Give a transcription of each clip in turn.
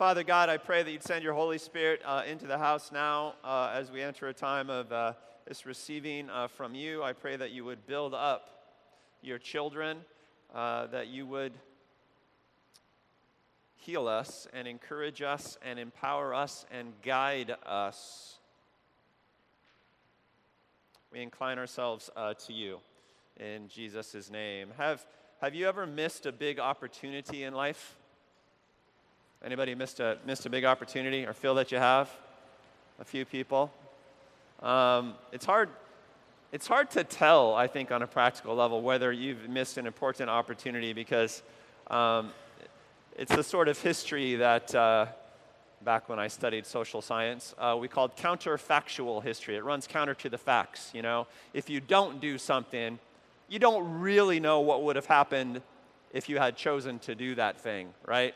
Father God, I pray that you'd send your Holy Spirit uh, into the house now uh, as we enter a time of uh, this receiving uh, from you. I pray that you would build up your children, uh, that you would heal us and encourage us and empower us and guide us. We incline ourselves uh, to you in Jesus' name. Have, have you ever missed a big opportunity in life? Anybody missed a, missed a big opportunity or feel that you have? A few people? Um, it's, hard, it's hard to tell, I think, on a practical level, whether you've missed an important opportunity because um, it's the sort of history that, uh, back when I studied social science, uh, we called counterfactual history. It runs counter to the facts, you know? If you don't do something, you don't really know what would have happened if you had chosen to do that thing, right?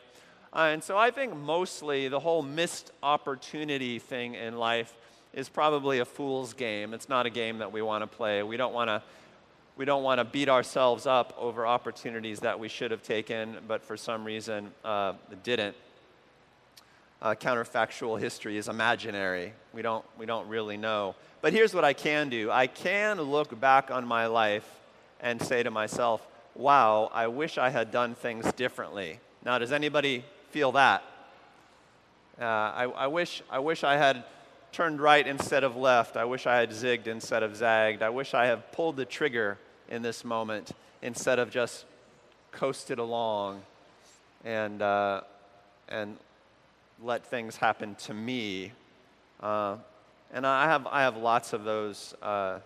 Uh, and so I think mostly the whole missed opportunity thing in life is probably a fool's game. It's not a game that we want to play. We don't want to we don't want to beat ourselves up over opportunities that we should have taken, but for some reason uh, didn't. Uh, counterfactual history is imaginary. We don't, we don't really know. But here's what I can do I can look back on my life and say to myself, wow, I wish I had done things differently. Now, does anybody feel that. Uh, I, I, wish, I wish I had turned right instead of left. I wish I had zigged instead of zagged. I wish I had pulled the trigger in this moment instead of just coasted along and, uh, and let things happen to me. Uh, and I have, I have lots of those uh,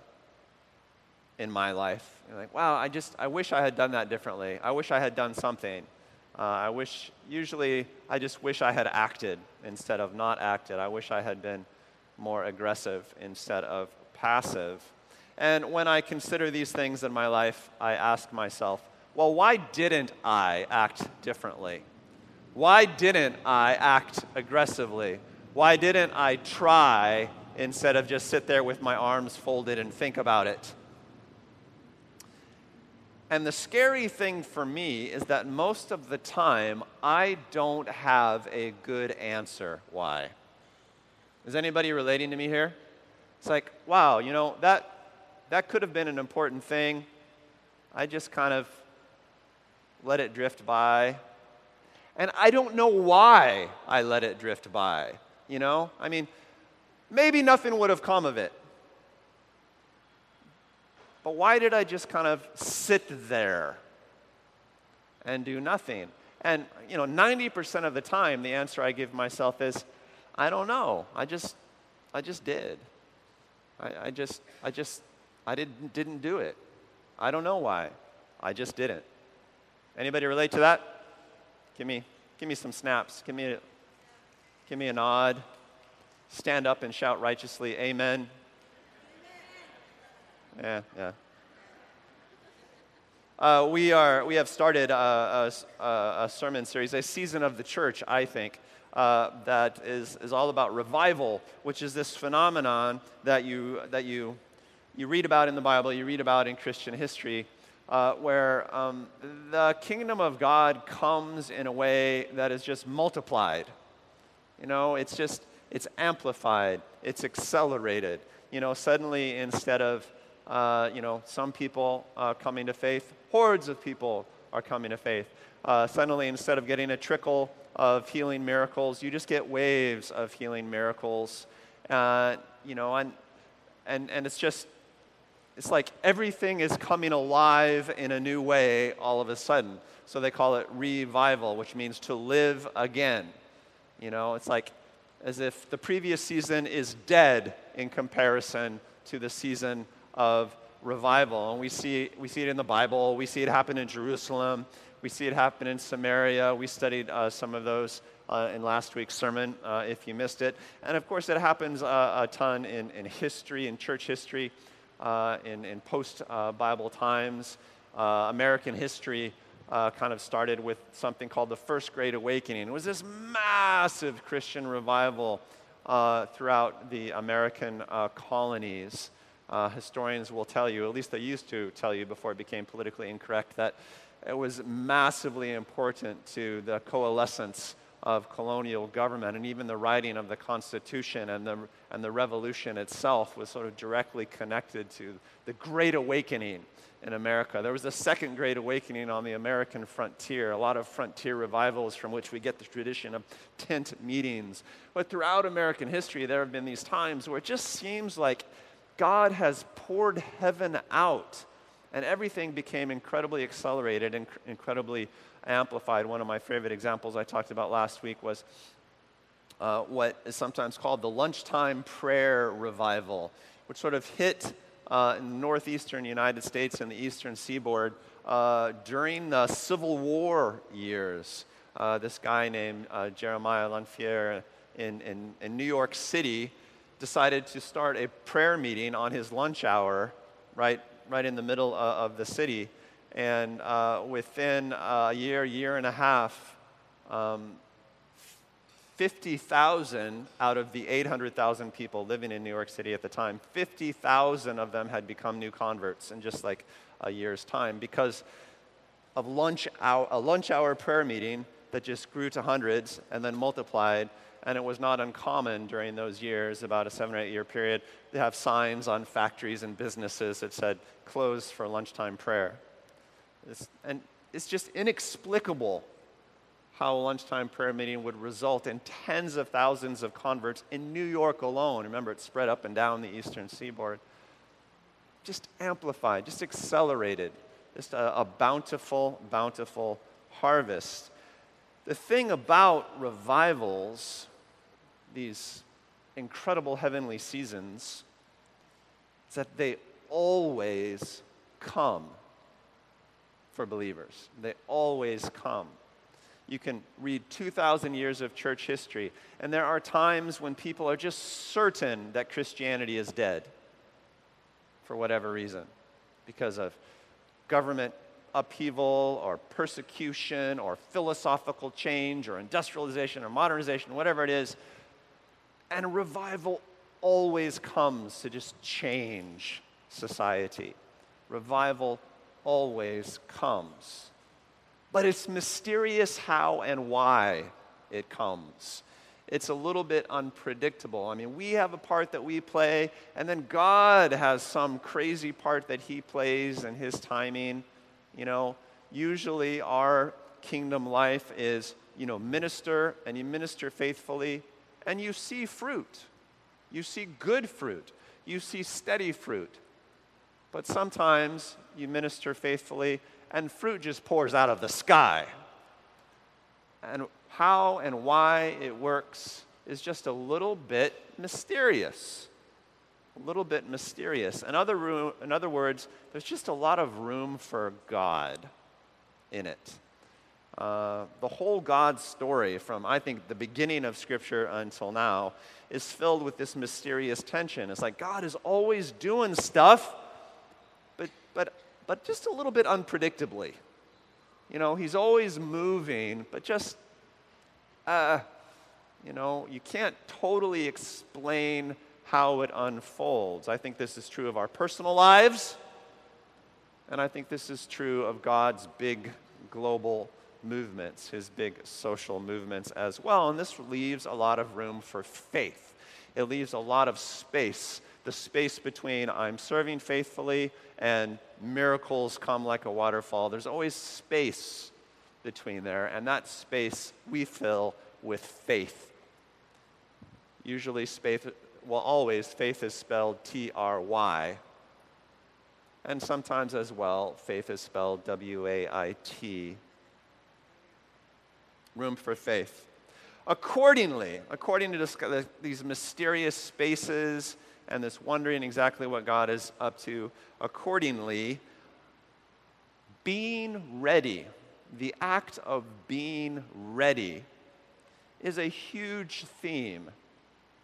in my life. Like, wow, I just, I wish I had done that differently. I wish I had done something. Uh, I wish, usually, I just wish I had acted instead of not acted. I wish I had been more aggressive instead of passive. And when I consider these things in my life, I ask myself, well, why didn't I act differently? Why didn't I act aggressively? Why didn't I try instead of just sit there with my arms folded and think about it? And the scary thing for me is that most of the time, I don't have a good answer why. Is anybody relating to me here? It's like, wow, you know, that, that could have been an important thing. I just kind of let it drift by. And I don't know why I let it drift by. You know? I mean, maybe nothing would have come of it. But why did I just kind of sit there and do nothing? And, you know, 90% of the time, the answer I give myself is, I don't know. I just, I just did. I, I just, I just, I didn't, didn't do it. I don't know why. I just didn't. Anybody relate to that? Give me, give me some snaps. Give me, a, give me a nod. Stand up and shout righteously, Amen. Yeah, yeah. Uh, we, are, we have started a, a, a, sermon series, a season of the church, I think, uh, that is, is all about revival, which is this phenomenon that, you, that you, you read about in the Bible, you read about in Christian history, uh, where um, the kingdom of God comes in a way that is just multiplied. You know, it's just, it's amplified, it's accelerated. You know, suddenly instead of uh, you know, some people uh, coming to faith, hordes of people are coming to faith. Uh, suddenly, instead of getting a trickle of healing miracles, you just get waves of healing miracles. Uh, you know, and, and, and it's just, it's like everything is coming alive in a new way all of a sudden. So they call it revival, which means to live again. You know, it's like as if the previous season is dead in comparison to the season of revival. And we see, we see it in the Bible, we see it happen in Jerusalem, we see it happen in Samaria. We studied uh, some of those uh, in last week's sermon, uh, if you missed it. And of course, it happens uh, a ton in, in history, in church history, uh, in, in post uh, Bible times. American history kind of started with something called the First Great Awakening. It was this massive Christian revival throughout the American colonies uh, historians will tell you, at least they used to tell you before it became politically incorrect, that it was massively important to the coalescence of colonial government, and even the writing of the Constitution and the, and the revolution itself was sort of directly connected to the Great Awakening in America. There was a second Great Awakening on the American frontier, a lot of frontier revivals from which we get the tradition of tent meetings. But throughout American history, there have been these times where it just seems like God has poured heaven out and everything became incredibly accelerated and incredibly amplified. One of my favorite examples I talked about last week was uh, what is sometimes called the lunchtime prayer revival, which sort of hit uh, in the northeastern United States and the eastern seaboard uh, during the Civil War years. Uh, this guy named uh, Jeremiah Lanphier in, in, in New York City decided to start a prayer meeting on his lunch hour right, right in the middle uh, of the city. And uh, within a year, year and a half, um, 50,000 out of the 800,000 people living in New York City at the time, 50,000 of them had become new converts in just like a year's time because of lunch hour, a lunch hour prayer meeting that just grew to hundreds and then multiplied. And it was not uncommon during those years, about a seven or eight year period, to have signs on factories and businesses that said, closed for lunchtime prayer. It's, and it's just inexplicable how a lunchtime prayer meeting would result in tens of thousands of converts in New York alone. Remember, it's spread up and down the eastern seaboard. Just amplified, just accelerated, just a, a bountiful, bountiful harvest. The thing about revivals, these incredible heavenly seasons, is that they always come for believers. They always come. You can read 2,000 years of church history, and there are times when people are just certain that Christianity is dead for whatever reason because of government upheaval or persecution or philosophical change or industrialization or modernization, whatever it is. And revival always comes to just change society. Revival always comes but it's mysterious how and why it comes. It's a little bit unpredictable. I mean, we have a part that we play, and then God has some crazy part that He plays and His timing. You know, usually our kingdom life is, you know, minister and you minister faithfully, and you see fruit. You see good fruit. You see steady fruit. But sometimes you minister faithfully and fruit just pours out of the sky. And how and why it works is just a little bit mysterious. A little bit mysterious. In other, room, in other words, there's just a lot of room for God in it. Uh, the whole God story, from I think the beginning of Scripture until now, is filled with this mysterious tension. It's like God is always doing stuff, but, but but just a little bit unpredictably. You know, he's always moving, but just, uh, you know, you can't totally explain how it unfolds. I think this is true of our personal lives, and I think this is true of God's big global movements, his big social movements as well. And this leaves a lot of room for faith. It leaves a lot of space, the space between I'm serving faithfully and miracles come like a waterfall. There's always space between there, and that space we fill with faith. Usually, faith, well, always, faith is spelled T R Y. And sometimes as well, faith is spelled W A I T. Room for faith. Accordingly, according to this, uh, these mysterious spaces and this wondering exactly what God is up to, accordingly, being ready, the act of being ready, is a huge theme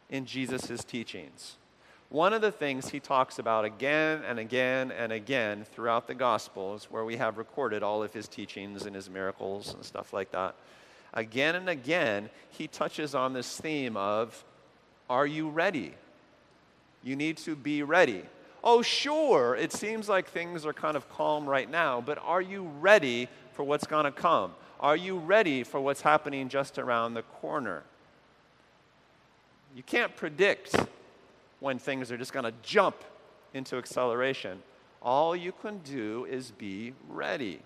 in Jesus' teachings. One of the things he talks about again and again and again throughout the Gospels, where we have recorded all of his teachings and his miracles and stuff like that, again and again, he touches on this theme of Are you ready? You need to be ready oh, sure, it seems like things are kind of calm right now, but are you ready for what's going to come? Are you ready for what's happening just around the corner? You can't predict when things are just going to jump into acceleration. All you can do is be ready.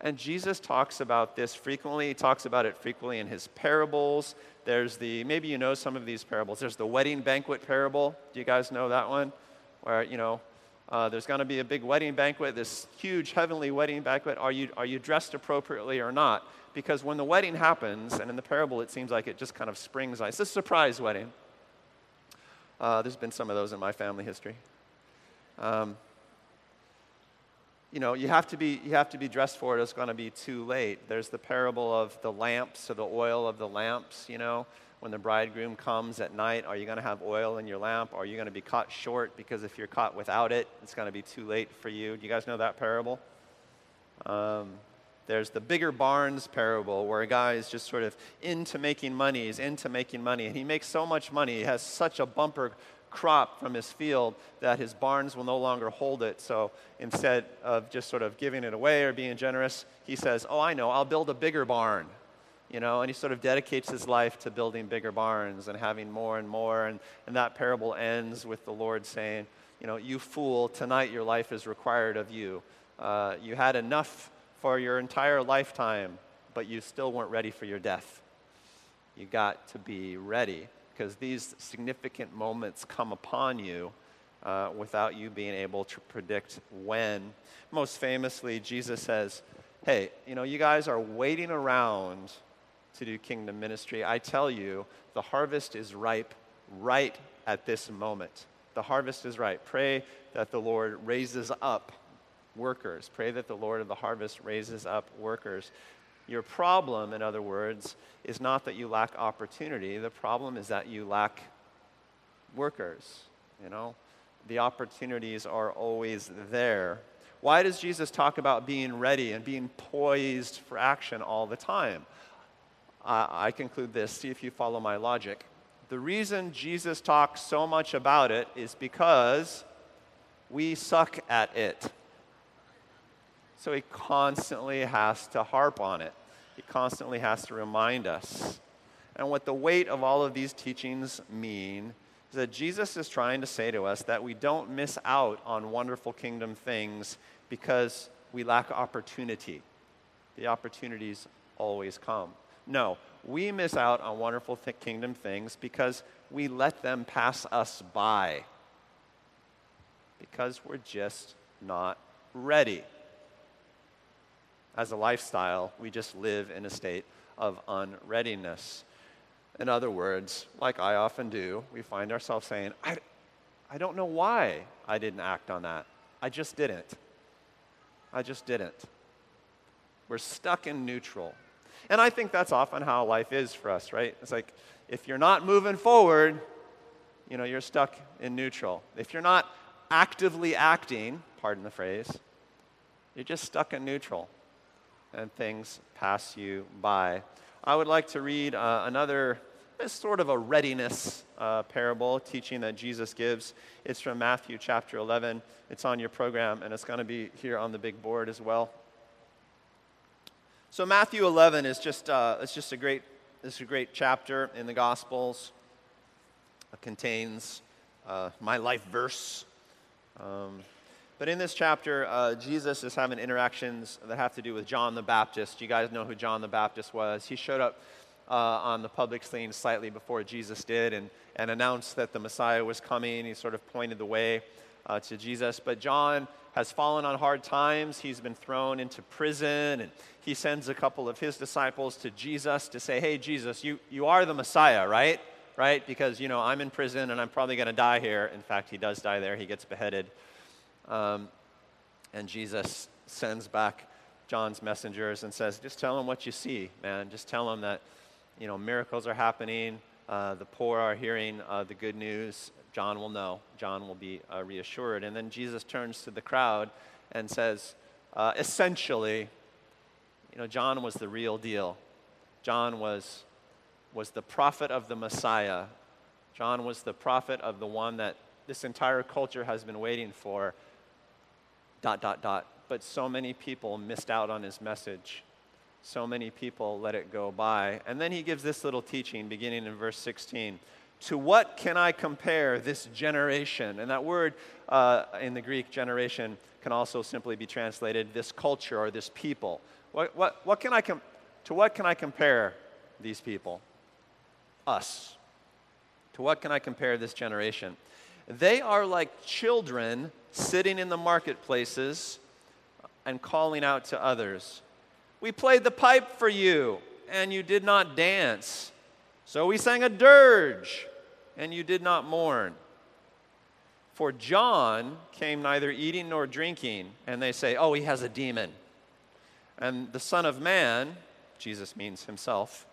And Jesus talks about this frequently. He talks about it frequently in his parables. There's the, maybe you know some of these parables. There's the wedding banquet parable. Do you guys know that one? Where, you know, uh, there's going to be a big wedding banquet, this huge heavenly wedding banquet. Are you, are you dressed appropriately or not? Because when the wedding happens, and in the parable it seems like it just kind of springs on, it's a surprise wedding. Uh, there's been some of those in my family history. Um, you know, you have to be, you have to be dressed for it. It's going to be too late. There's the parable of the lamps, or the oil of the lamps, you know. When the bridegroom comes at night, are you going to have oil in your lamp? Are you going to be caught short? Because if you're caught without it, it's going to be too late for you. Do you guys know that parable? Um, there's the bigger barns parable where a guy is just sort of into making money. He's into making money. And he makes so much money. He has such a bumper crop from his field that his barns will no longer hold it. So instead of just sort of giving it away or being generous, he says, Oh, I know, I'll build a bigger barn. You know, and he sort of dedicates his life to building bigger barns and having more and more. And, and that parable ends with the Lord saying, You know, you fool, tonight your life is required of you. Uh, you had enough for your entire lifetime, but you still weren't ready for your death. You got to be ready because these significant moments come upon you uh, without you being able to predict when. Most famously, Jesus says, Hey, you know, you guys are waiting around to do kingdom ministry. I tell you, the harvest is ripe right at this moment. The harvest is ripe. Pray that the Lord raises up workers. Pray that the Lord of the harvest raises up workers. Your problem, in other words, is not that you lack opportunity. The problem is that you lack workers. You know, the opportunities are always there. Why does Jesus talk about being ready and being poised for action all the time? Uh, I conclude this, see if you follow my logic. The reason Jesus talks so much about it is because we suck at it. So he constantly has to harp on it, he constantly has to remind us. And what the weight of all of these teachings mean is that Jesus is trying to say to us that we don't miss out on wonderful kingdom things because we lack opportunity. The opportunities always come. No, we miss out on wonderful th- kingdom things because we let them pass us by. Because we're just not ready as a lifestyle, we just live in a state of unreadiness. In other words, like I often do, we find ourselves saying, I, I don't know why I didn't act on that. I just didn't. I just didn't. We're stuck in neutral. And I think that's often how life is for us, right? It's like if you're not moving forward, you know, you're stuck in neutral. If you're not actively acting, pardon the phrase, you're just stuck in neutral and things pass you by. I would like to read uh, another sort of a readiness uh, parable teaching that Jesus gives. It's from Matthew chapter 11. It's on your program, and it's going to be here on the big board as well. So Matthew 11 is just uh, it's just a great it's a great chapter in the Gospels. It contains uh, my life verse. Um, but in this chapter, uh, Jesus is having interactions that have to do with John the Baptist. You guys know who John the Baptist was. He showed up uh, on the public scene slightly before Jesus did and, and announced that the Messiah was coming. He sort of pointed the way uh, to Jesus. But John has fallen on hard times. He's been thrown into prison, and he sends a couple of his disciples to Jesus to say, Hey, Jesus, you, you are the Messiah, right? Right? Because, you know, I'm in prison and I'm probably going to die here. In fact, he does die there, he gets beheaded. Um, and Jesus sends back John's messengers and says, just tell them what you see, man. Just tell them that, you know, miracles are happening. Uh, the poor are hearing uh, the good news. John will know. John will be uh, reassured. And then Jesus turns to the crowd and says, uh, essentially, you know, John was the real deal. John was, was the prophet of the Messiah. John was the prophet of the one that this entire culture has been waiting for dot, dot, dot. But so many people missed out on his message. so many people let it go by. And then he gives this little teaching beginning in verse 16. To what can I compare this generation? And that word uh, in the Greek, generation, can also simply be translated this culture or this people. What, what, what can I com- to what can I compare these people? Us. To what can I compare this generation? They are like children sitting in the marketplaces and calling out to others. We played the pipe for you, and you did not dance. So we sang a dirge, and you did not mourn. For John came neither eating nor drinking, and they say, Oh, he has a demon. And the Son of Man, Jesus means himself,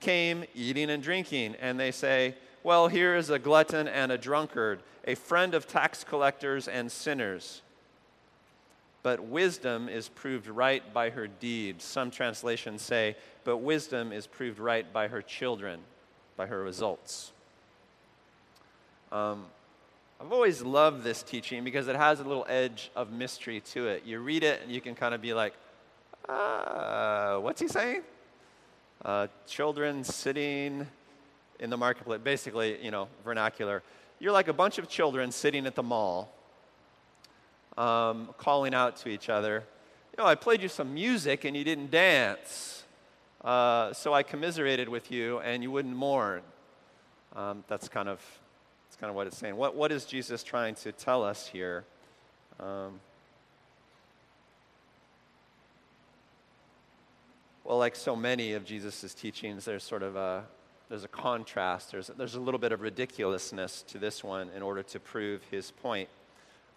came eating and drinking, and they say, Well, here is a glutton and a drunkard, a friend of tax collectors and sinners. But wisdom is proved right by her deeds. Some translations say, But wisdom is proved right by her children, by her results. Um, I've always loved this teaching because it has a little edge of mystery to it. You read it and you can kind of be like, uh, what's he saying? Uh, children sitting in the marketplace, basically, you know, vernacular. You're like a bunch of children sitting at the mall, um, calling out to each other. You know, I played you some music and you didn't dance, uh, so I commiserated with you and you wouldn't mourn. Um, that's kind of that's kind of what it's saying. What what is Jesus trying to tell us here? Um, Well, like so many of Jesus' teachings, there's sort of a there's a contrast. There's, there's a little bit of ridiculousness to this one in order to prove his point.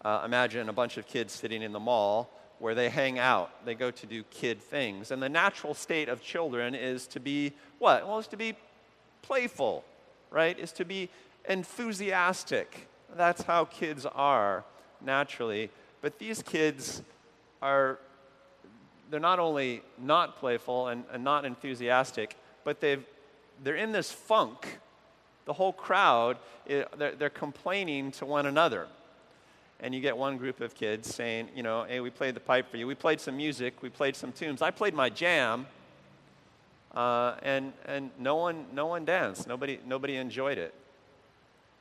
Uh, imagine a bunch of kids sitting in the mall where they hang out. They go to do kid things. And the natural state of children is to be what? Well, it's to be playful, right? Is to be enthusiastic. That's how kids are naturally. But these kids are they're not only not playful and, and not enthusiastic, but they've, they're in this funk. The whole crowd, they're, complaining to one another. And you get one group of kids saying, you know, hey, we played the pipe for you. We played some music. We played some tunes. I played my jam. Uh, and and no, one, no one danced. Nobody, nobody enjoyed it.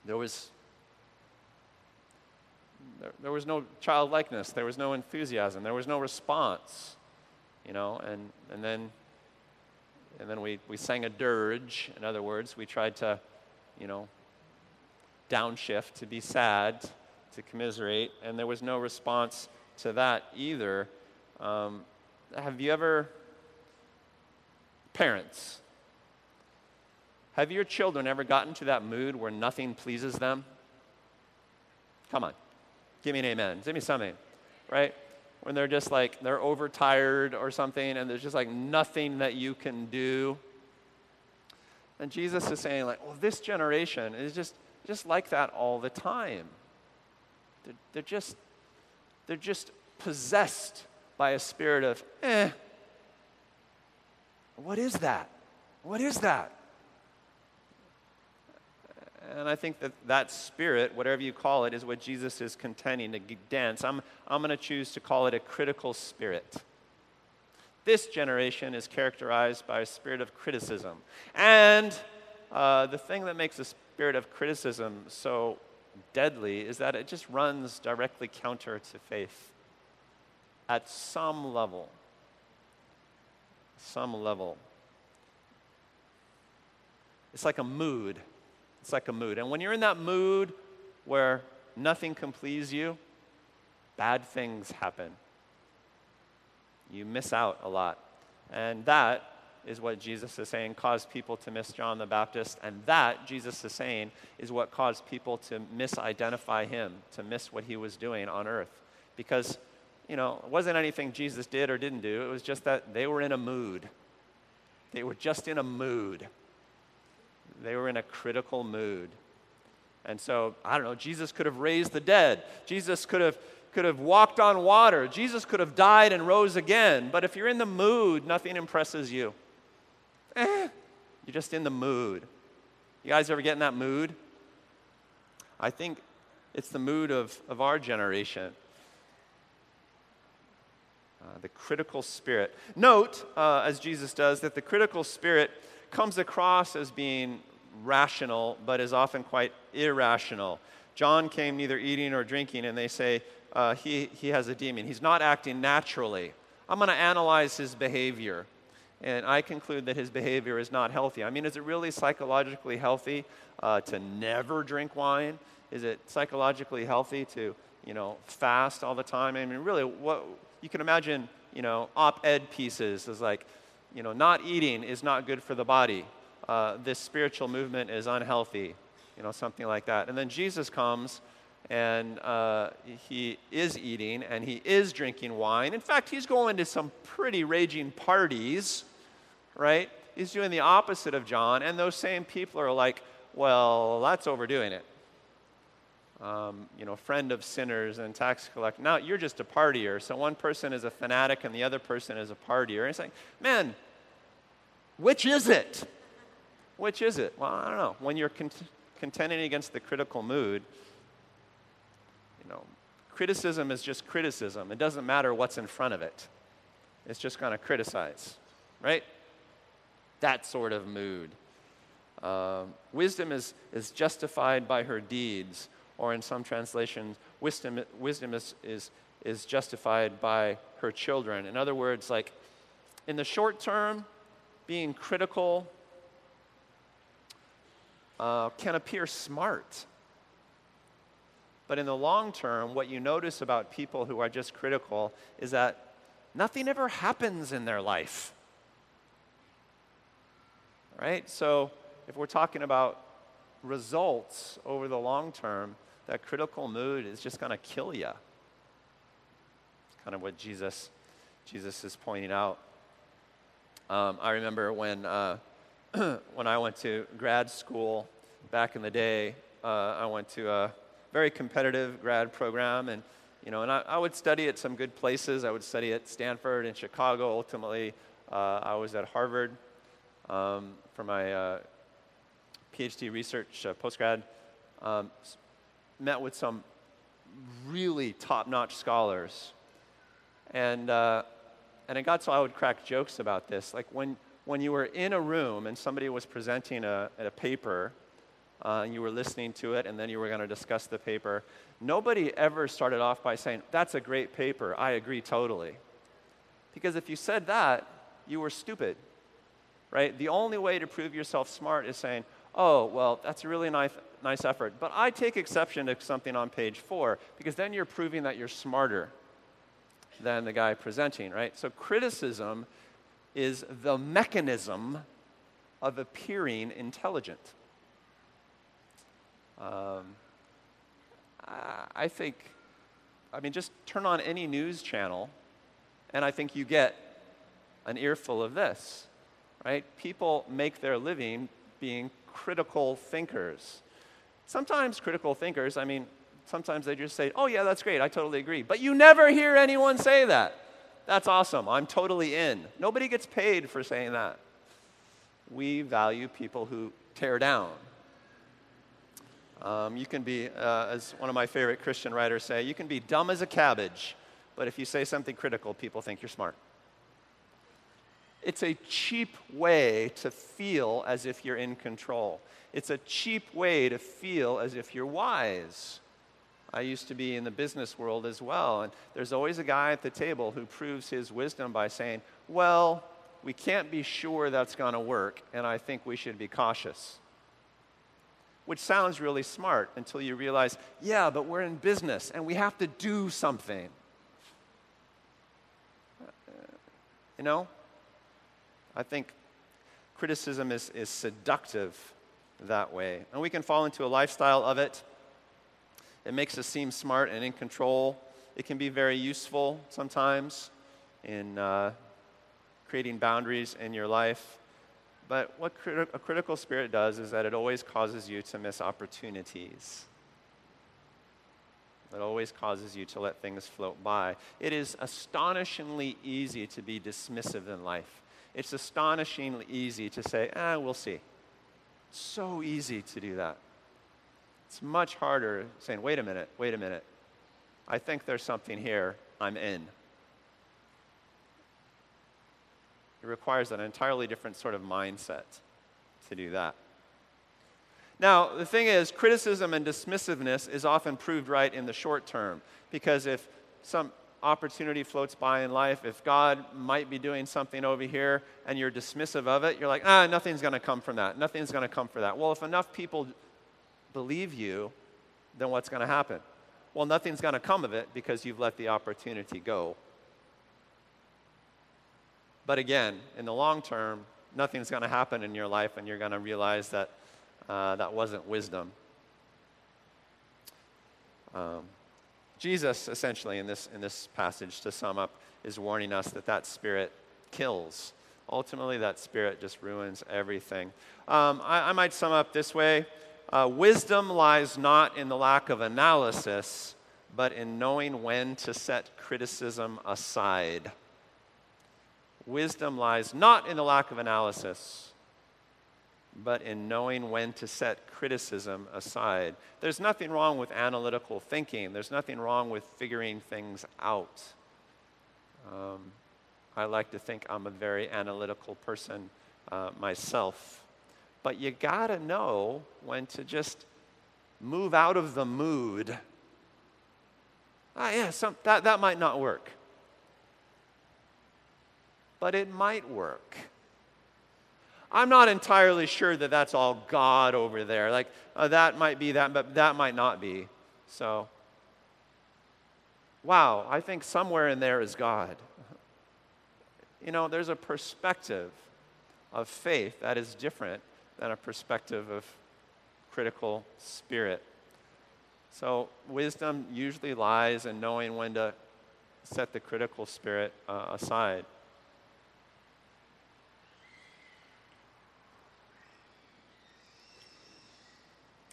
There was, there, there was no childlikeness. There was no enthusiasm. There was no response you know, and, and then and then we, we sang a dirge. In other words, we tried to, you know, downshift to be sad, to commiserate, and there was no response to that either. Um, have you ever, parents, have your children ever gotten to that mood where nothing pleases them? Come on, give me an amen. Give me something, right? When they're just like they're overtired or something and there's just like nothing that you can do. And jesus is saying like well this generation is just just like that all the time. They're, they're just they're just possessed by a spirit of eh. What is that? What is that and I think that that spirit, whatever you call it, is what Jesus is contending against. I'm, I'm going to choose to call it a critical spirit. This generation is characterized by a spirit of criticism. And uh, the thing that makes a spirit of criticism so deadly is that it just runs directly counter to faith at some level. Some level. It's like a mood it's like a mood. And when you're in that mood where nothing can please you, bad things happen. You miss out a lot. And that is what Jesus is saying caused people to miss John the Baptist. And that, Jesus is saying, is what caused people to misidentify him, to miss what he was doing on earth. Because, you know, it wasn't anything Jesus did or didn't do, it was just that they were in a mood. They were just in a mood. They were in a critical mood. And so, I don't know, Jesus could have raised the dead. Jesus could have, could have walked on water. Jesus could have died and rose again. But if you're in the mood, nothing impresses you. Eh, you're just in the mood. You guys ever get in that mood? I think it's the mood of, of our generation. Uh, the critical spirit. Note, uh, as Jesus does, that the critical spirit comes across as being rational, but is often quite irrational. John came neither eating or drinking, and they say uh, he, he has a demon. He's not acting naturally. I'm going to analyze his behavior, and I conclude that his behavior is not healthy. I mean, is it really psychologically healthy uh, to never drink wine? Is it psychologically healthy to, you know, fast all the time? I mean, really, what you can imagine, you know, op-ed pieces is like, you know, not eating is not good for the body. Uh, this spiritual movement is unhealthy, you know, something like that. And then Jesus comes and uh, he is eating and he is drinking wine. In fact, he's going to some pretty raging parties, right? He's doing the opposite of John, and those same people are like, well, that's overdoing it um, you know, friend of sinners and tax collector. Now you're just a partier. So one person is a fanatic and the other person is a partier. And it's like, man, which is it? Which is it? Well, I don't know. When you're cont- contending against the critical mood, you know, criticism is just criticism. It doesn't matter what's in front of it. It's just going to criticize, right? That sort of mood. Uh, wisdom is, is justified by her deeds or in some translations, wisdom, wisdom is, is, is justified by her children. In other words, like in the short term, being critical uh, can appear smart. But in the long term, what you notice about people who are just critical is that nothing ever happens in their life. Right? So if we're talking about results over the long term, that critical mood is just going to kill you. It's kind of what Jesus, Jesus is pointing out. Um, I remember when, uh, when I went to grad school back in the day, uh, I went to a very competitive grad program, and you know, and I, I, would study at some good places. I would study at Stanford and Chicago. Ultimately, uh, I was at Harvard um, for my uh, PhD research uh, postgrad. Um, met with some really top notch scholars. And, uh, and it got so I would crack jokes about this. Like when, when you were in a room and somebody was presenting a, a paper, uh, and you were listening to it, and then you were going to discuss the paper, nobody ever started off by saying, That's a great paper. I agree totally. Because if you said that, you were stupid, right? The only way to prove yourself smart is saying, Oh, well, that's a really nice, nice effort. But I take exception to something on page four because then you're proving that you're smarter than the guy presenting, right? So criticism is the mechanism of appearing intelligent. Um, I think, I mean, just turn on any news channel, and I think you get an earful of this, right? People make their living being critical thinkers. Sometimes critical thinkers, I mean, sometimes they just say, oh, yeah, that's great, I totally agree. But you never hear anyone say that. That's awesome, I'm totally in. Nobody gets paid for saying that. We value people who tear down. Um, you can be, uh, as one of my favorite Christian writers say, you can be dumb as a cabbage, but if you say something critical, people think you're smart. It's a cheap way to feel as if you're in control. It's a cheap way to feel as if you're wise. I used to be in the business world as well, and there's always a guy at the table who proves his wisdom by saying, Well, we can't be sure that's going to work, and I think we should be cautious. Which sounds really smart until you realize, yeah, but we're in business and we have to do something. Uh, you know? I think criticism is, is seductive that way. And we can fall into a lifestyle of it. It makes us seem smart and in control. It can be very useful sometimes in uh, creating boundaries in your life. But what criti- a critical spirit does is that it always causes you to miss opportunities. It always causes you to let things float by. It is astonishingly easy to be dismissive in life it's astonishingly easy to say, ah, we'll see. It's So easy to do that. It's much harder saying, wait a minute, wait a minute. I think there's something here. I'm in. It requires an entirely different sort of mindset to do that. Now, the thing is, criticism and dismissiveness is often proved right in the short term because if some opportunity floats by in life, if God might be doing something over here and you're dismissive of it, you're like, ah, nothing's going to come from that. Nothing's going to come from that. Well, if enough people believe you, then what's going to happen? Well, nothing's going to come of it because you've let the opportunity go. But again, in the long term, nothing's going to happen in your life, and you're going to realize that uh, that wasn't wisdom. Um, Jesus, essentially, in this, in this passage, to sum up, is warning us that that spirit kills. Ultimately, that spirit just ruins everything. Um, I, I, might sum up this way uh, Wisdom lies not in the lack of analysis, but in knowing when to set criticism aside. Wisdom lies not in the lack of analysis, but in knowing when to set criticism aside. There's nothing wrong with analytical thinking, there's nothing wrong with figuring things out. Um, I like to think I'm a very analytical person uh, myself. But you gotta know when to just move out of the mood. Ah, yeah, some, that, that might not work. But it might work. I'm not entirely sure that that's all God over there. Like, uh, that might be that, but that might not be. So, wow, I think somewhere in there is God. You know, there's a perspective of faith that is different than a perspective of critical spirit. So, wisdom usually lies in knowing when to set the critical spirit uh, aside.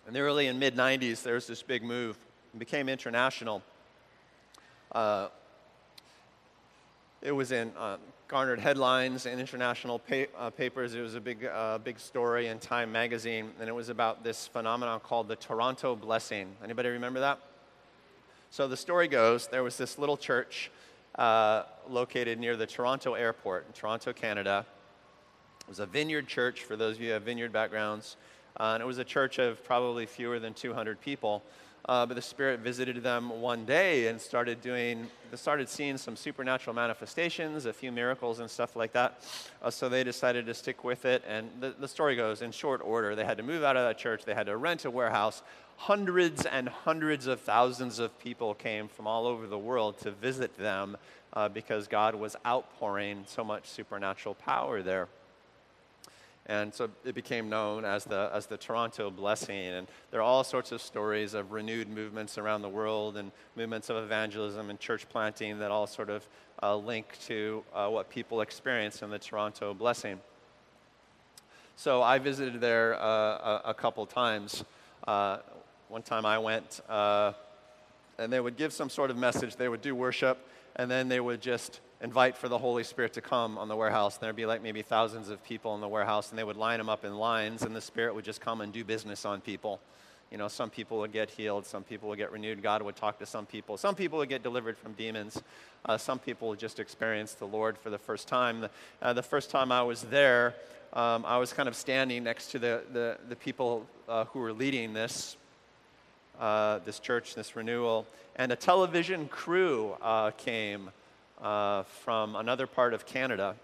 In the early and mid 90s, there was this big move. It became international. Uh, it was in uh, garnered headlines in international pa- uh, papers. It was a big, uh, big story in Time magazine, and it was about this phenomenon called the Toronto Blessing. Anybody remember that? So the story goes: there was this little church uh, located near the Toronto airport in Toronto, Canada. It was a vineyard church. For those of you who have vineyard backgrounds, uh, and it was a church of probably fewer than 200 people. Uh, but the Spirit visited them one day and started doing, started seeing some supernatural manifestations, a few miracles and stuff like that. Uh, so they decided to stick with it. And the, the story goes in short order, they had to move out of that church, they had to rent a warehouse. Hundreds and hundreds of thousands of people came from all over the world to visit them uh, because God was outpouring so much supernatural power there. And so it became known as the, as the Toronto Blessing. And there are all sorts of stories of renewed movements around the world and movements of evangelism and church planting that all sort of uh, link to uh, what people experience in the Toronto Blessing. So I visited there uh, a, a, couple times. Uh, one time I went, uh, and they would give some sort of message. They would do worship, and then they would just invite for the Holy Spirit to come on the warehouse. And there'd be like maybe thousands of people in the warehouse, and they would line them up in lines, and the Spirit would just come and do business on people. You know, some people would get healed, some people would get renewed. God would talk to some people. Some people would get delivered from demons. Uh, some people would just experience the Lord for the first time. The, uh, the first time I was there, um, I was kind of standing next to the, the, the people uh, who were leading this, uh, this church, this renewal, and a television crew uh, came uh, from another part of Canada.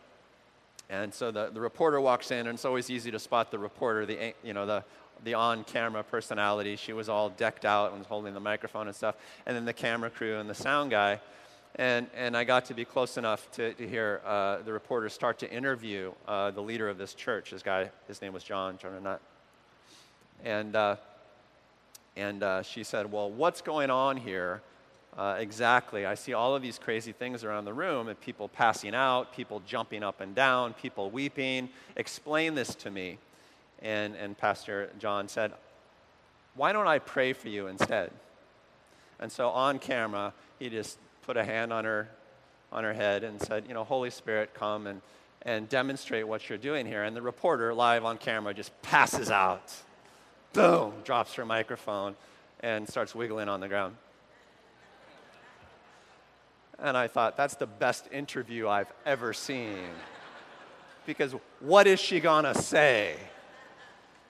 And so the, the reporter walks in, and it's always easy to spot the reporter, the, you know, the, the on camera personality. She was all decked out and was holding the microphone and stuff. And then the camera crew and the sound guy. And, and I got to be close enough to, to hear uh, the reporter start to interview uh, the leader of this church. This guy, his name was John, John Arnott. And, uh, and uh, she said, Well, what's going on here? Uh, exactly. I see all of these crazy things around the room and people passing out, people jumping up and down, people weeping. Explain this to me. And, and Pastor John said, Why don't I pray for you instead? And so on camera, he just put a hand on her, on her head and said, You know, Holy Spirit, come and, and demonstrate what you're doing here. And the reporter, live on camera, just passes out. Boom, drops her microphone and starts wiggling on the ground. And I thought, that's the best interview I've ever seen. because what is she to say?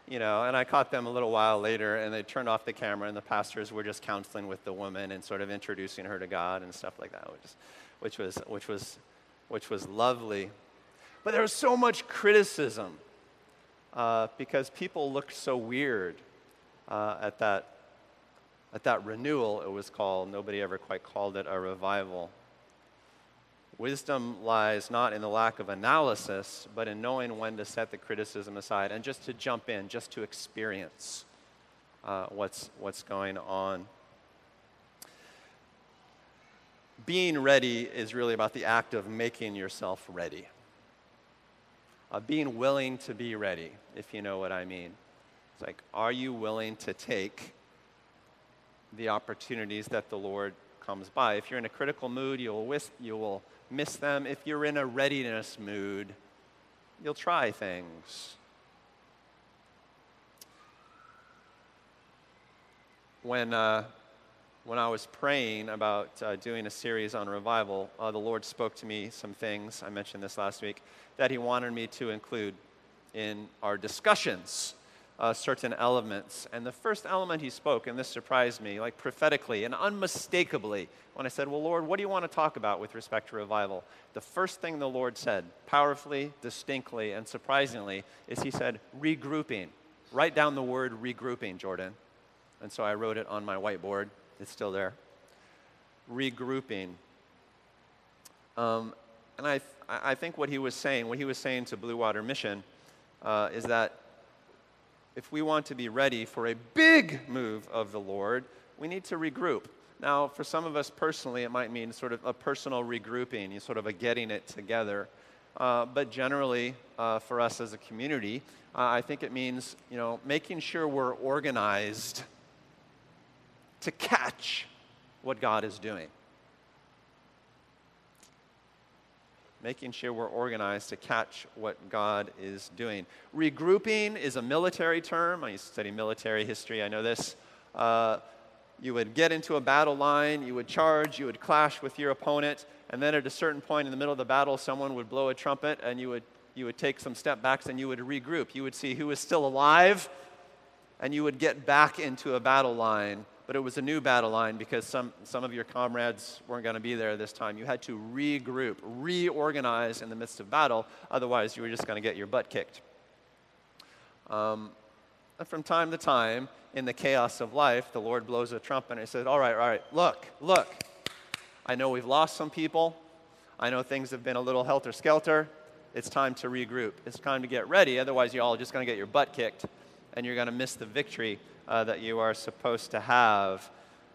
You know, and I caught them a little while later, and they turned off the camera, and the pastors were just counseling with the woman and sort of introducing her to God and stuff like that, which, which, was, which, was, which was lovely. But there was so much criticism uh, because people looked so weird uh, at, that, at that renewal, it was called. Nobody ever quite called it a revival. Wisdom lies not in the lack of analysis, but in knowing when to set the criticism aside and just to jump in, just to experience uh, what's, what's going on. Being ready is really about the act of making yourself ready uh, being willing to be ready, if you know what I mean. It's like, are you willing to take the opportunities that the Lord comes by? If you're in a critical mood, you'll, whis- you will miss them. If you're in a readiness mood, you'll try things. When, uh, when I was praying about uh, doing a series on revival, uh, the Lord spoke to me some things. I mentioned this last week that He wanted me to include in our discussions, uh, certain elements. And the first element He spoke, and this surprised me, like prophetically and unmistakably, when I said, Well, Lord, what do you want to talk about with respect to revival? The first thing the Lord said, powerfully, distinctly, and surprisingly, is He said, regrouping. Write down the word regrouping, Jordan. And so I wrote it on my whiteboard. It's still there. Regrouping. Um, and I, I think what he was saying, what he was saying to Blue Water Mission, uh, is that if we want to be ready for a big move of the Lord, we need to regroup. Now, for some of us personally, it might mean sort of a personal regrouping, sort of a getting it together. Uh, but generally, uh, for us as a community, uh, I think it means you know making sure we're organized to catch what God is doing. Making sure we're organized to catch what God is doing. Regrouping is a military term. I used to study military history, I know this. Uh, you would get into a battle line, you would charge, you would clash with your opponent, and then at a certain point in the middle of the battle, someone would blow a trumpet and you would, you would take some step backs and you would regroup. You would see who was still alive, and you would get back into a battle line but it was a new battle line because some, some of your comrades weren't going to be there this time. You had to regroup, reorganize in the midst of battle, otherwise, you were just going to get your butt kicked. Um, and from time to time, in the chaos of life, the Lord blows a trumpet and he says, All right, all right, look, look. I know we've lost some people. I know things have been a little helter skelter. It's time to regroup. It's time to get ready. Otherwise, you're all just going to get your butt kicked and you're going to miss the victory uh, that you are supposed to have.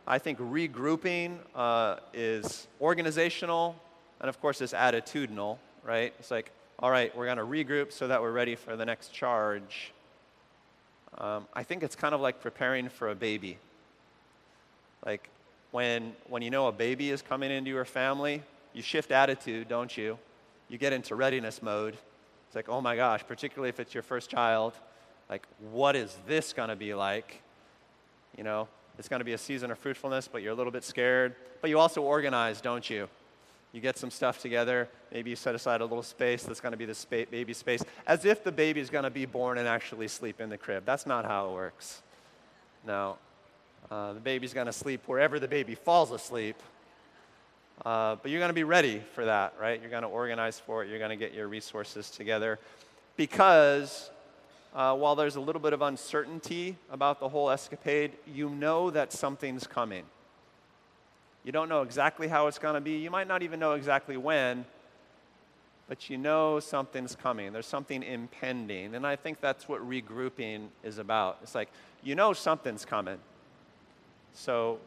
I think regrouping uh, is organizational, and of course, it's attitudinal, right? It's like, all right, we're going to regroup so that we're ready for the next charge. Um, I think it's kind of like preparing for a baby. Like when, when you know a baby is coming into your family, you shift attitude, don't you? You get into readiness mode. It's like, oh my gosh, particularly if it's your first child, like, what is this going to be like? You know, it's going to be a season of fruitfulness, but you're a little bit scared. But you also organize, don't you? You get some stuff together. Maybe you set aside a little space that's going to be the spa- baby space, as if the baby is going to be born and actually sleep in the crib. That's not how it works. No. Uh, the baby's going to sleep wherever the baby falls asleep. Uh, but you're going to be ready for that, right? You're going to organize for it. You're going to get your resources together because uh, while there's a little bit of uncertainty about the whole escapade, you know that something's coming. You don't know exactly how it's going to be. You might not even know exactly when, but you know something's coming. There's something impending. And I think that's what regrouping is about. It's like, you know something's coming. So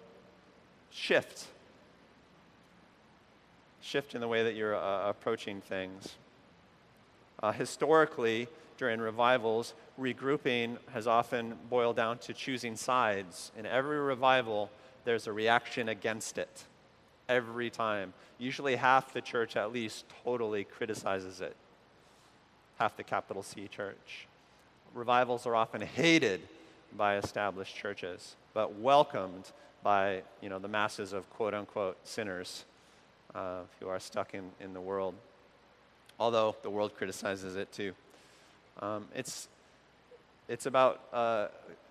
shift. Shift in the way that you're uh, approaching things. Uh, historically, during revivals, regrouping has often boiled down to choosing sides. In every revival, there's a reaction against it. Every time. Usually, half the church at least totally criticizes it. Half the capital C church. Revivals are often hated by established churches, but welcomed by you know, the masses of quote unquote sinners uh, who are stuck in, in the world. although the world criticizes it too. Um, it's, it's about uh,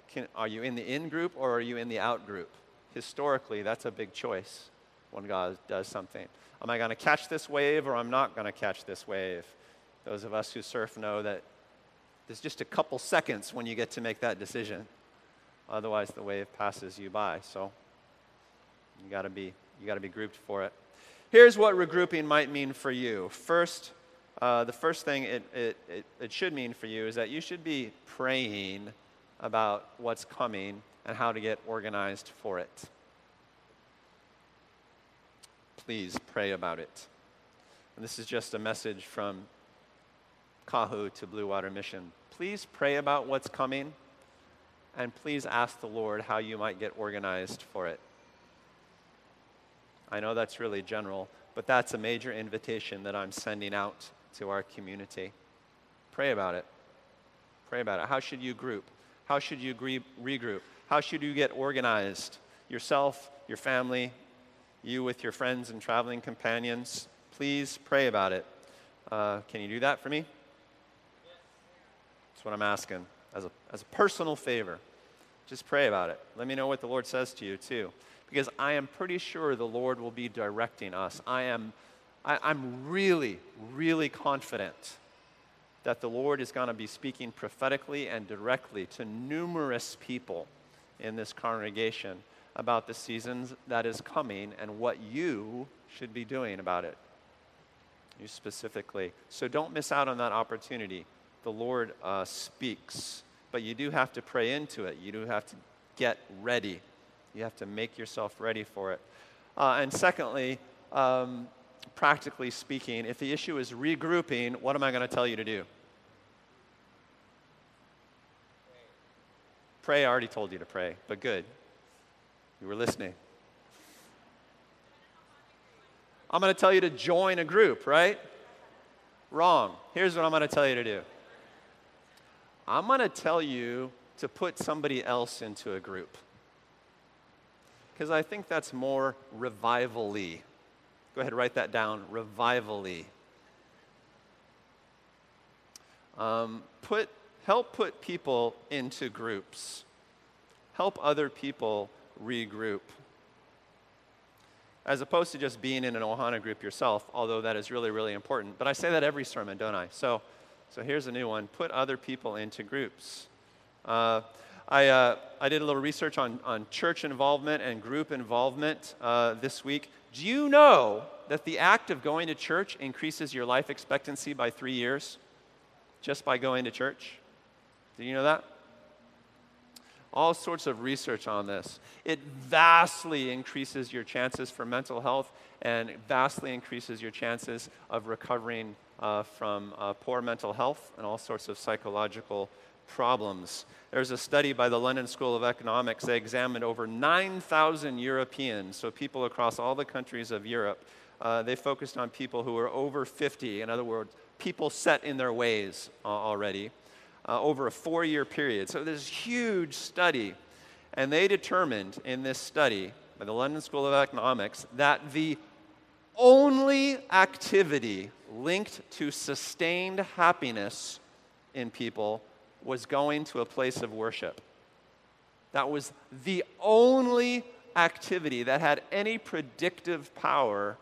can, are you in the in group or are you in the out group? Historically, that's a big choice when God does something. Am I going to catch this wave or I'm not going to catch this wave? Those of us who surf know that there's just a couple seconds when you get to make that decision. Otherwise, the wave passes you by. So you got to be you got to be grouped for it. Here's what regrouping might mean for you. First, uh, the first thing it, it, it, it should mean for you is that you should be praying about what's coming and how to get organized for it. Please pray about it. And this is just a message from Kahu to Blue Water Mission. Please pray about what's coming and please ask the Lord how you might get organized for it. I know that's really general, but that's a major invitation that I'm sending out to our community. Pray about it. Pray about it. How should you group? How should you regroup? How should you get organized? Yourself, your family, you with your friends and traveling companions. Please pray about it. Uh, can you do that for me? That's what I'm asking as a, as a personal favor. Just pray about it. Let me know what the Lord says to you, too. Because I am pretty sure the Lord will be directing us. I am I, I'm really, really confident that the Lord is going to be speaking prophetically and directly to numerous people in this congregation about the seasons that is coming and what you should be doing about it. You specifically. So don't miss out on that opportunity. The Lord uh, speaks, but you do have to pray into it. You do have to get ready. You have to make yourself ready for it. Uh, and secondly, um, practically speaking, if the issue is regrouping, what am I going to tell you to do? Pray, I already told you to pray, but good. You were listening. I'm going to tell you to join a group, right? Wrong. Here's what I'm going to tell you to do I'm going to tell you to put somebody else into a group. Because I think that's more revivally. Go ahead, write that down. Revivally. Um, put, help put people into groups. Help other people regroup. As opposed to just being in an Ohana group yourself, although that is really, really important. But I say that every sermon, don't I? So, so here's a new one put other people into groups. Uh, I, uh, I did a little research on, on church involvement and group involvement uh, this week. Do you know that the act of going to church increases your life expectancy by three years just by going to church? Do you know that? All sorts of research on this. It vastly increases your chances for mental health and vastly increases your chances of recovering uh, from uh, poor mental health and all sorts of psychological problems. There's a study by the London School of Economics. They examined over 9,000 Europeans, so people across all the countries of Europe. Uh, they focused on people who were over 50, in other words, people set in their ways uh, already, uh, over a four year period. So, this huge study. And they determined in this study by the London School of Economics that the only activity linked to sustained happiness in people was going to a place of worship. That was the only activity that had any predictive power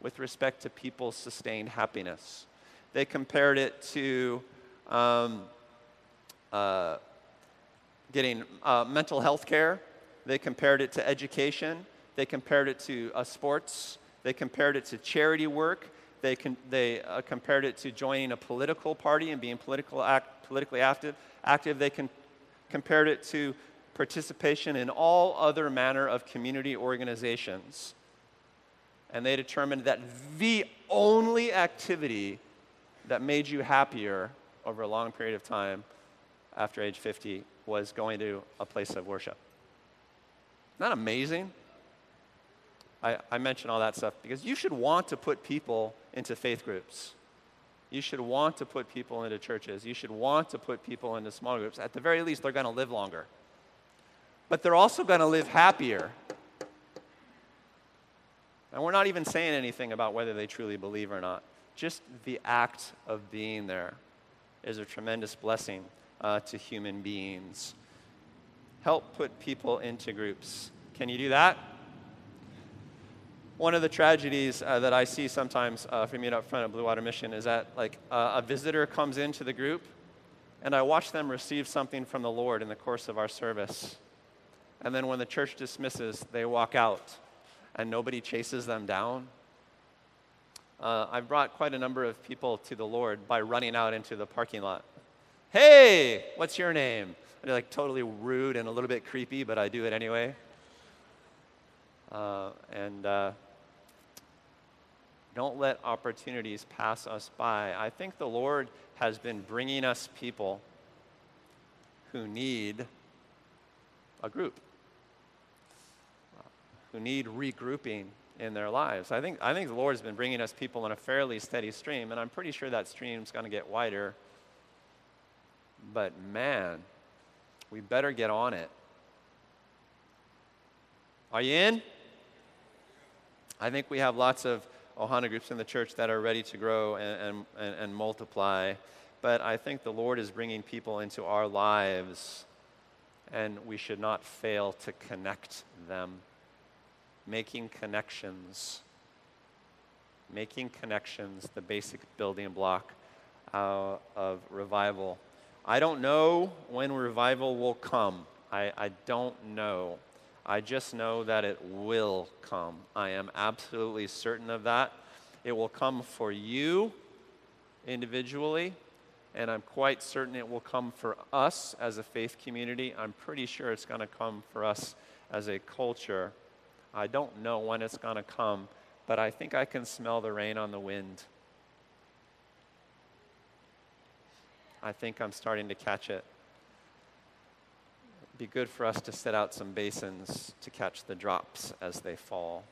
with respect to people's sustained happiness. They compared it to um, uh, getting uh, mental health care, they compared it to education, they compared it to uh, sports, they compared it to charity work, they, con- they uh, compared it to joining a political party and being political act- politically active. active. They con- compared it to participation in all other manner of community organizations. And they determined that the only activity that made you happier over a long period of time after age 50 was going to a place of worship. That amazing? I, I mention all that stuff because you should want to put people into faith groups. You should want to put people into churches. You should want to put people into small groups. At the very least, they're going to live longer. But they're also going to live happier. And we're not even saying anything about whether they truly believe or not. just the act of being there is a tremendous blessing uh, to human beings. Help put people into groups. Can you do that? One of the tragedies uh, that I see sometimes uh, from being up front at Blue Water Mission is that like uh, a visitor comes into the group, and I watch them receive something from the Lord in the course of our service. And then when the church dismisses, they walk out, and nobody chases them down. Uh, I've brought quite a number of people to the Lord by running out into the parking lot. Hey, what's your name? And they're like totally rude and a little bit creepy, but I do it anyway. Uh, and uh, don't let opportunities pass us by. I think the Lord has been bringing us people who need a group, who need regrouping in their lives. I think, I think the Lord has been bringing us people in a fairly steady stream, and I'm pretty sure that stream's going to get wider. But man, we better get on it. Are you in? I think we have lots of Ohana groups in the church that are ready to grow and, and, and multiply. But I think the Lord is bringing people into our lives, and we should not fail to connect them. Making connections. Making connections, the basic building block uh, of revival. I don't know when revival will come. I, I don't know. I just know that it will come. I am absolutely certain of that. It will come for you individually, and I'm quite certain it will come for us as a faith community. I'm pretty sure it's going to come for us as a culture. I don't know when it's going to come, but I think I can smell the rain on the wind. I think I'm starting to catch it be good for us to set out some basins to catch the drops as they fall.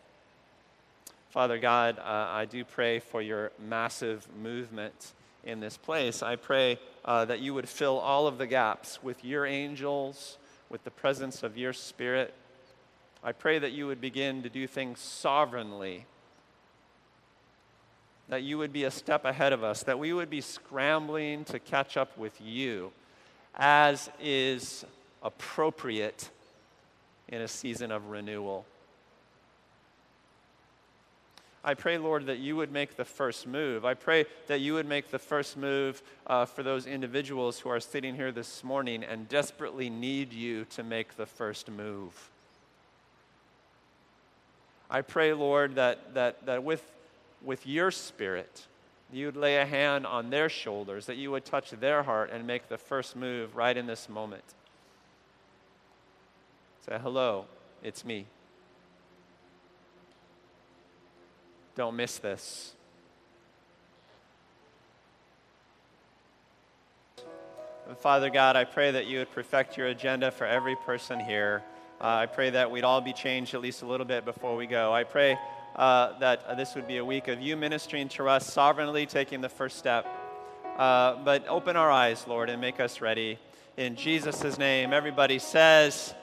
Father God, uh, I do pray for your massive movement in this place. I pray uh, that you would fill all of the gaps with your angels, with the presence of your Spirit. I pray that you would begin to do things sovereignly, that you would be a step ahead of us, that we would be scrambling to catch up with you, as is appropriate in a season of renewal. I pray, Lord, that you would make the first move. I pray that you would make the first move uh, for those individuals who are sitting here this morning and desperately need you to make the first move. I pray, Lord, that, that, that with, with your spirit, you would lay a hand on their shoulders, that you would touch their heart and make the first move right in this moment. Say, hello, it's me. Don't miss this. And Father God, I pray that you would perfect your agenda for every person here. Uh, I pray that we'd all be changed at least a little bit before we go. I pray uh, that this would be a week of you ministering to us, sovereignly taking the first step. Uh, but open our eyes, Lord, and make us ready. In Jesus' name, everybody says,